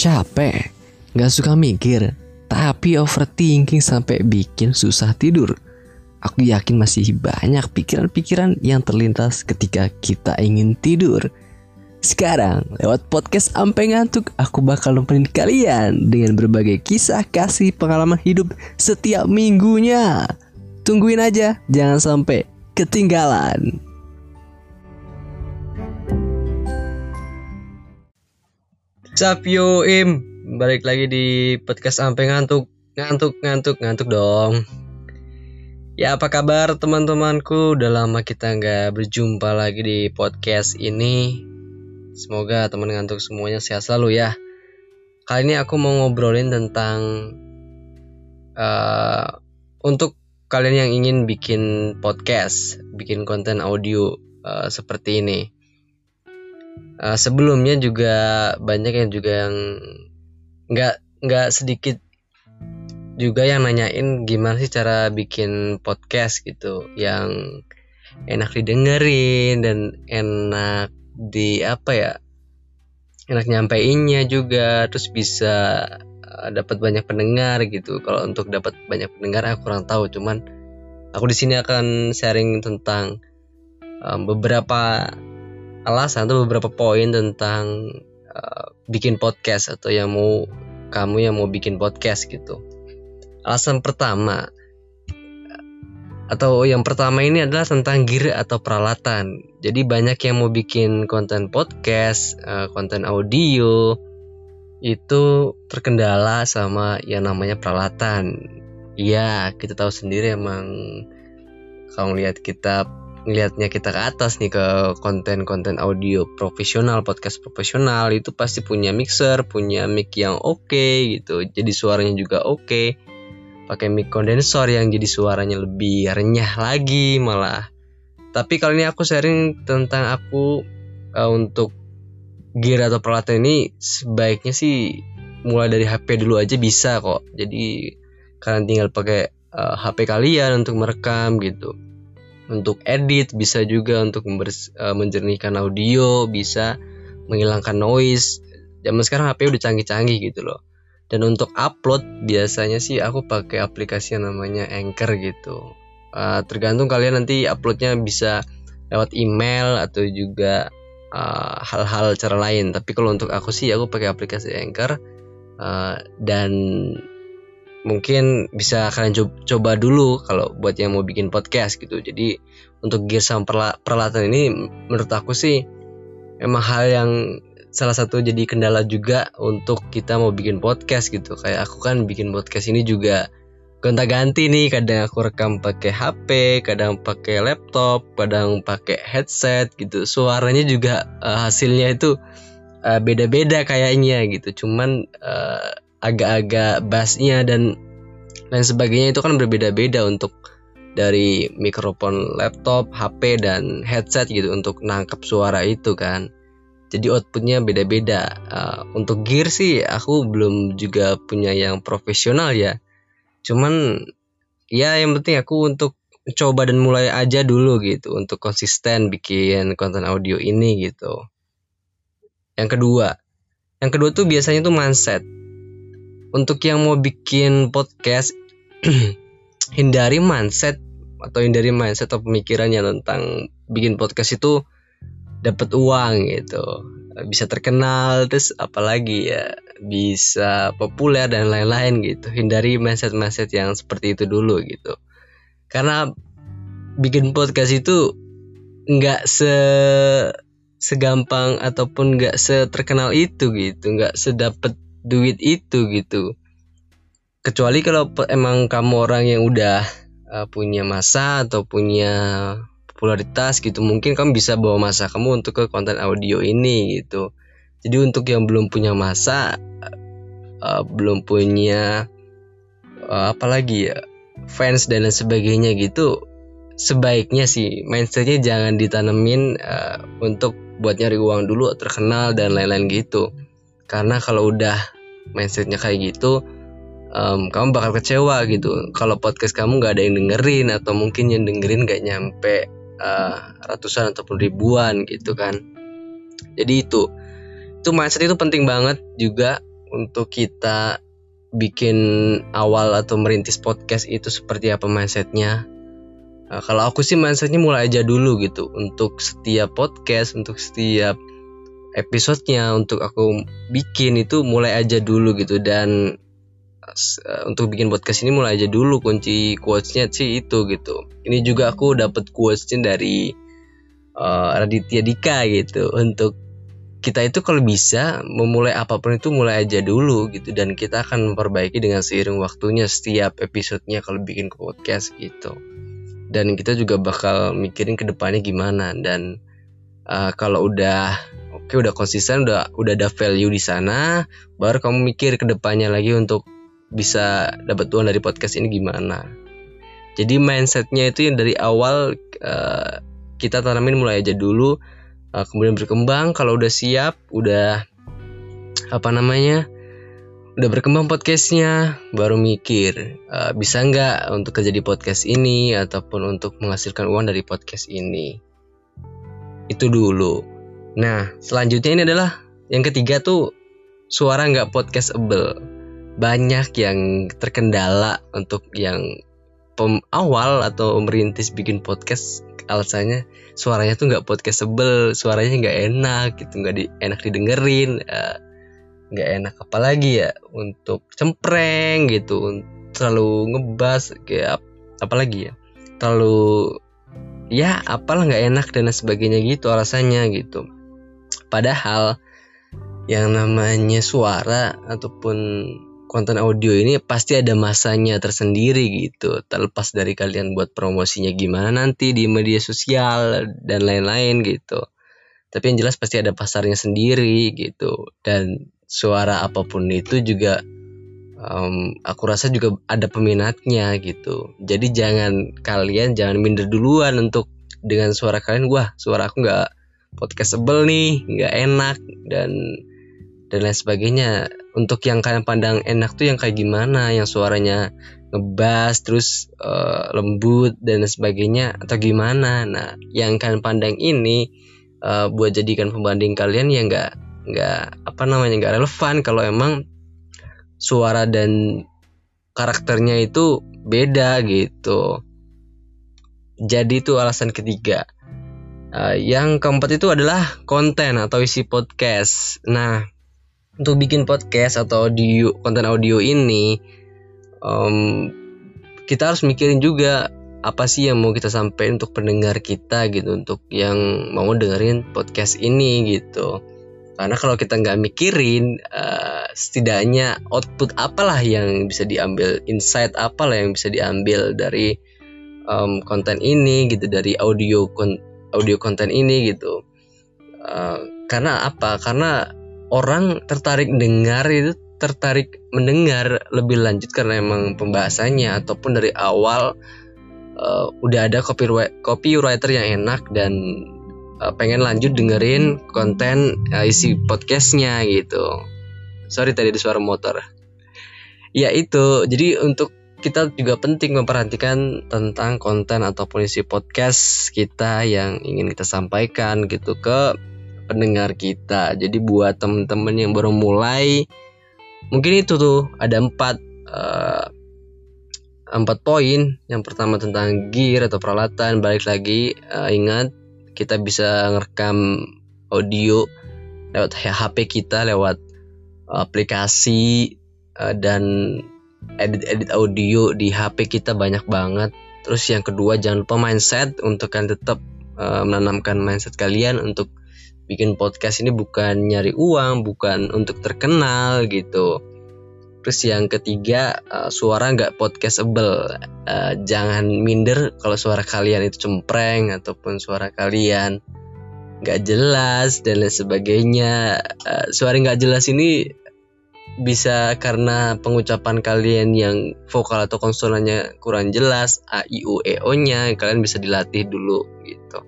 Capek, gak suka mikir, tapi overthinking sampai bikin susah tidur. Aku yakin masih banyak pikiran-pikiran yang terlintas ketika kita ingin tidur. Sekarang, lewat podcast Ampe Ngantuk, aku bakal nemenin kalian dengan berbagai kisah kasih pengalaman hidup setiap minggunya. Tungguin aja, jangan sampai ketinggalan. Capio Im, balik lagi di podcast sampai ngantuk, ngantuk, ngantuk, ngantuk dong. Ya apa kabar teman-temanku? Udah lama kita nggak berjumpa lagi di podcast ini. Semoga teman ngantuk semuanya sehat selalu ya. Kali ini aku mau ngobrolin tentang uh, untuk kalian yang ingin bikin podcast, bikin konten audio uh, seperti ini uh, sebelumnya juga banyak yang juga yang nggak nggak sedikit juga yang nanyain gimana sih cara bikin podcast gitu yang enak didengerin dan enak di apa ya enak nyampeinnya juga terus bisa uh, dapat banyak pendengar gitu. Kalau untuk dapat banyak pendengar aku kurang tahu cuman aku di sini akan sharing tentang um, beberapa alasan atau beberapa poin tentang uh, bikin podcast atau yang mau kamu yang mau bikin podcast gitu. Alasan pertama atau yang pertama ini adalah tentang gear atau peralatan. Jadi banyak yang mau bikin konten podcast, uh, konten audio itu terkendala sama yang namanya peralatan. Iya, kita tahu sendiri emang kalau lihat kita ngelihatnya kita ke atas nih ke konten-konten audio profesional, podcast profesional itu pasti punya mixer, punya mic yang oke okay, gitu. Jadi suaranya juga oke. Okay. Pakai mic kondensor yang jadi suaranya lebih renyah lagi malah. Tapi kali ini aku sharing tentang aku uh, untuk gear atau peralatan ini sebaiknya sih mulai dari HP dulu aja bisa kok. Jadi kalian tinggal pakai uh, HP kalian untuk merekam gitu untuk edit, bisa juga untuk uh, menjernihkan audio, bisa menghilangkan noise. Zaman sekarang HP udah canggih-canggih gitu loh. Dan untuk upload biasanya sih aku pakai aplikasi yang namanya Anchor gitu. Uh, tergantung kalian nanti uploadnya bisa lewat email atau juga eh, hal-hal uh, cara lain. Tapi kalau untuk aku sih aku pakai aplikasi Anchor uh, dan mungkin bisa kalian coba dulu kalau buat yang mau bikin podcast gitu. Jadi untuk gear sama peralatan ini menurut aku sih emang hal yang salah satu jadi kendala juga untuk kita mau bikin podcast gitu. Kayak aku kan bikin podcast ini juga gonta-ganti nih. Kadang aku rekam pakai HP kadang pakai laptop kadang pakai headset gitu. Suaranya juga uh, hasilnya itu uh, beda-beda kayaknya gitu. Cuman uh, agak-agak bassnya dan lain sebagainya itu kan berbeda-beda untuk dari mikrofon laptop, HP dan headset gitu untuk nangkap suara itu kan. Jadi outputnya beda-beda. Uh, untuk gear sih aku belum juga punya yang profesional ya. Cuman ya yang penting aku untuk coba dan mulai aja dulu gitu untuk konsisten bikin konten audio ini gitu. Yang kedua, yang kedua tuh biasanya tuh mindset untuk yang mau bikin podcast hindari mindset atau hindari mindset atau pemikirannya tentang bikin podcast itu dapat uang gitu. Bisa terkenal terus apalagi ya bisa populer dan lain-lain gitu. Hindari mindset-mindset yang seperti itu dulu gitu. Karena bikin podcast itu nggak se segampang ataupun nggak seterkenal itu gitu. Nggak sedapat duit itu gitu. Kecuali kalau emang kamu orang yang udah uh, punya masa atau punya popularitas gitu mungkin kamu bisa bawa masa kamu untuk ke konten audio ini gitu. Jadi untuk yang belum punya masa uh, belum punya uh, apa lagi ya fans dan lain sebagainya gitu sebaiknya sih mindsetnya jangan ditanemin uh, untuk buat nyari uang dulu terkenal dan lain-lain gitu karena kalau udah mindsetnya kayak gitu um, kamu bakal kecewa gitu. Kalau podcast kamu nggak ada yang dengerin atau mungkin yang dengerin gak nyampe uh, ratusan ataupun ribuan gitu kan. Jadi itu itu mindset itu penting banget juga untuk kita bikin awal atau merintis podcast itu seperti apa mindsetnya. Nah, kalau aku sih mindsetnya mulai aja dulu gitu. Untuk setiap podcast untuk setiap episodenya untuk aku bikin itu mulai aja dulu gitu. Dan uh, untuk bikin podcast ini mulai aja dulu. Kunci quotesnya sih itu gitu. Ini juga aku dapat quotesnya dari uh, Raditya Dika gitu. Untuk kita itu kalau bisa memulai apa pun itu mulai aja dulu gitu. Dan kita akan memperbaiki dengan seiring waktunya setiap episodenya kalau bikin podcast gitu. Dan kita juga bakal mikirin ke depannya gimana. Dan uh, kalau udah oke udah konsisten udah udah ada value di sana. Baru kamu mikir ke depannya lagi untuk bisa dapat uang dari podcast ini gimana. Jadi mindsetnya itu yang dari awal uh, kita tanamin mulai aja dulu uh, kemudian berkembang. Kalau udah siap udah apa namanya udah berkembang podcastnya baru mikir uh, bisa nggak untuk kerja di podcast ini ataupun untuk menghasilkan uang dari podcast ini. Itu dulu nah selanjutnya ini adalah yang ketiga tuh suara nggak podcastable. Banyak yang terkendala untuk yang pem awal atau merintis bikin podcast. Alasannya suaranya tuh nggak podcastable suaranya nggak enak gitu nggak di, enak didengerin eh, nggak uh, enak. Apalagi ya untuk cempreng gitu terlalu ngebas kayak apalagi ya terlalu ya apalah nggak enak dan sebagainya gitu alasannya gitu padahal yang namanya suara ataupun konten audio ini pasti ada masanya tersendiri gitu. Terlepas dari kalian buat promosinya gimana nanti di media sosial dan lain-lain gitu. Tapi yang jelas pasti ada pasarnya sendiri gitu. Dan suara apa pun itu juga um, aku rasa juga ada peminatnya gitu. Jadi jangan kalian jangan minder duluan untuk dengan suara kalian. Wah suara aku nggak podcastable nih nggak enak dan dan lain sebagainya. Untuk yang kalian pandang enak tuh yang kayak gimana? Yang suaranya ngebas terus uh, lembut dan sebagainya atau gimana? Nah yang kalian pandang ini uh, buat jadikan pembanding kalian ya nggak nggak apa namanya nggak relevan. Kalau emang suara dan karakternya itu beda gitu. Jadi itu alasan ketiga uh, yang keempat itu adalah konten atau isi podcast. Nah untuk bikin podcast atau audio konten audio ini um, kita harus mikirin juga apa sih yang mau kita sampaikan untuk pendengar kita gitu untuk yang mau dengerin podcast ini gitu. Karena kalau kita nggak mikirin uh, setidaknya output apalah yang bisa diambil insight apalah yang bisa diambil dari um, konten ini gitu dari audio kon audio konten ini gitu uh, karena apa karena orang tertarik dengar itu tertarik mendengar lebih lanjut karena emang pembahasannya ataupun dari awal uh, udah ada copyright copywriter yang enak dan uh, pengen lanjut dengerin konten uh, isi podcastnya gitu. Sorry tadi ada suara motor. Ya itu, jadi untuk kita juga penting memperhatikan tentang konten ataupun isi podcast kita yang ingin kita sampaikan gitu ke pendengar kita. Jadi buat temen-temen yang baru mulai, mungkin itu tuh ada empat uh, empat poin. Yang pertama tentang gear atau peralatan. Balik lagi uh, ingat kita bisa ngerekam audio lewat HP kita, lewat aplikasi uh, dan edit-edit audio di HP kita banyak banget. Terus yang kedua jangan lupa mindset untuk kalian tetap uh, menanamkan mindset kalian untuk bikin podcast ini bukan nyari uang, bukan untuk terkenal gitu. Terus yang ketiga uh, suara nggak podcastable. Uh, jangan minder kalau suara kalian itu cempreng ataupun suara kalian nggak jelas dan lain sebagainya. Uh, suara nggak jelas ini bisa karena pengucapan kalian yang vokal atau konsonannya kurang jelas, a i u e o nya kalian bisa dilatih dulu gitu.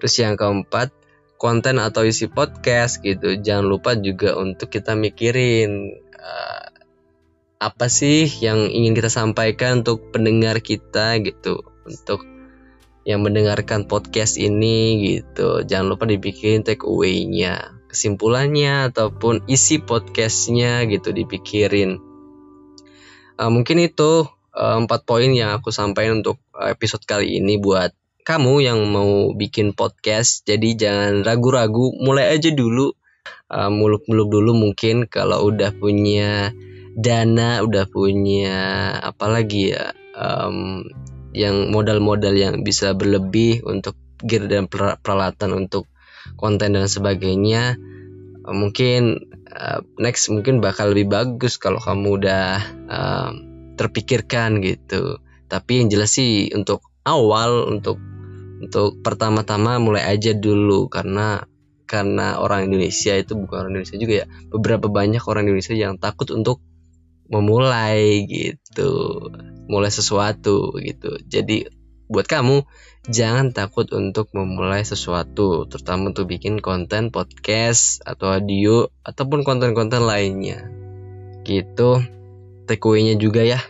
Terus yang keempat konten atau isi podcast gitu. Jangan lupa juga untuk kita mikirin uh, apa sih yang ingin kita sampaikan untuk pendengar kita gitu. Untuk yang mendengarkan podcast ini gitu. Jangan lupa dibikin take away-nya kesimpulannya ataupun isi podcastnya gitu dipikirin. Uh, mungkin itu uh, empat poin yang aku sampaikan untuk episode kali ini buat kamu yang mau bikin podcast. Jadi jangan ragu-ragu mulai aja dulu. Uh, muluk-muluk dulu mungkin kalau udah punya dana udah punya apalagi ya um, yang modal-modal yang bisa berlebih untuk gear dan peralatan untuk konten dan sebagainya mungkin uh, next mungkin bakal lebih bagus kalau kamu udah uh, terpikirkan gitu. Tapi yang jelas sih untuk awal untuk untuk pertama-tama mulai aja dulu karena karena orang Indonesia itu bukan orang Indonesia juga ya beberapa banyak orang Indonesia yang takut untuk memulai gitu mulai sesuatu gitu. Jadi buat kamu jangan takut untuk memulai sesuatu, terutama untuk bikin konten podcast atau audio ataupun konten-konten lainnya. Gitu. Takeaway-nya juga ya.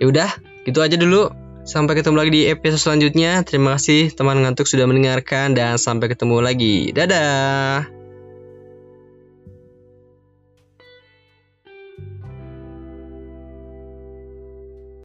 Ya udah, gitu aja dulu. Sampai ketemu lagi di episode selanjutnya. Terima kasih teman ngantuk sudah mendengarkan dan sampai ketemu lagi. Dadah.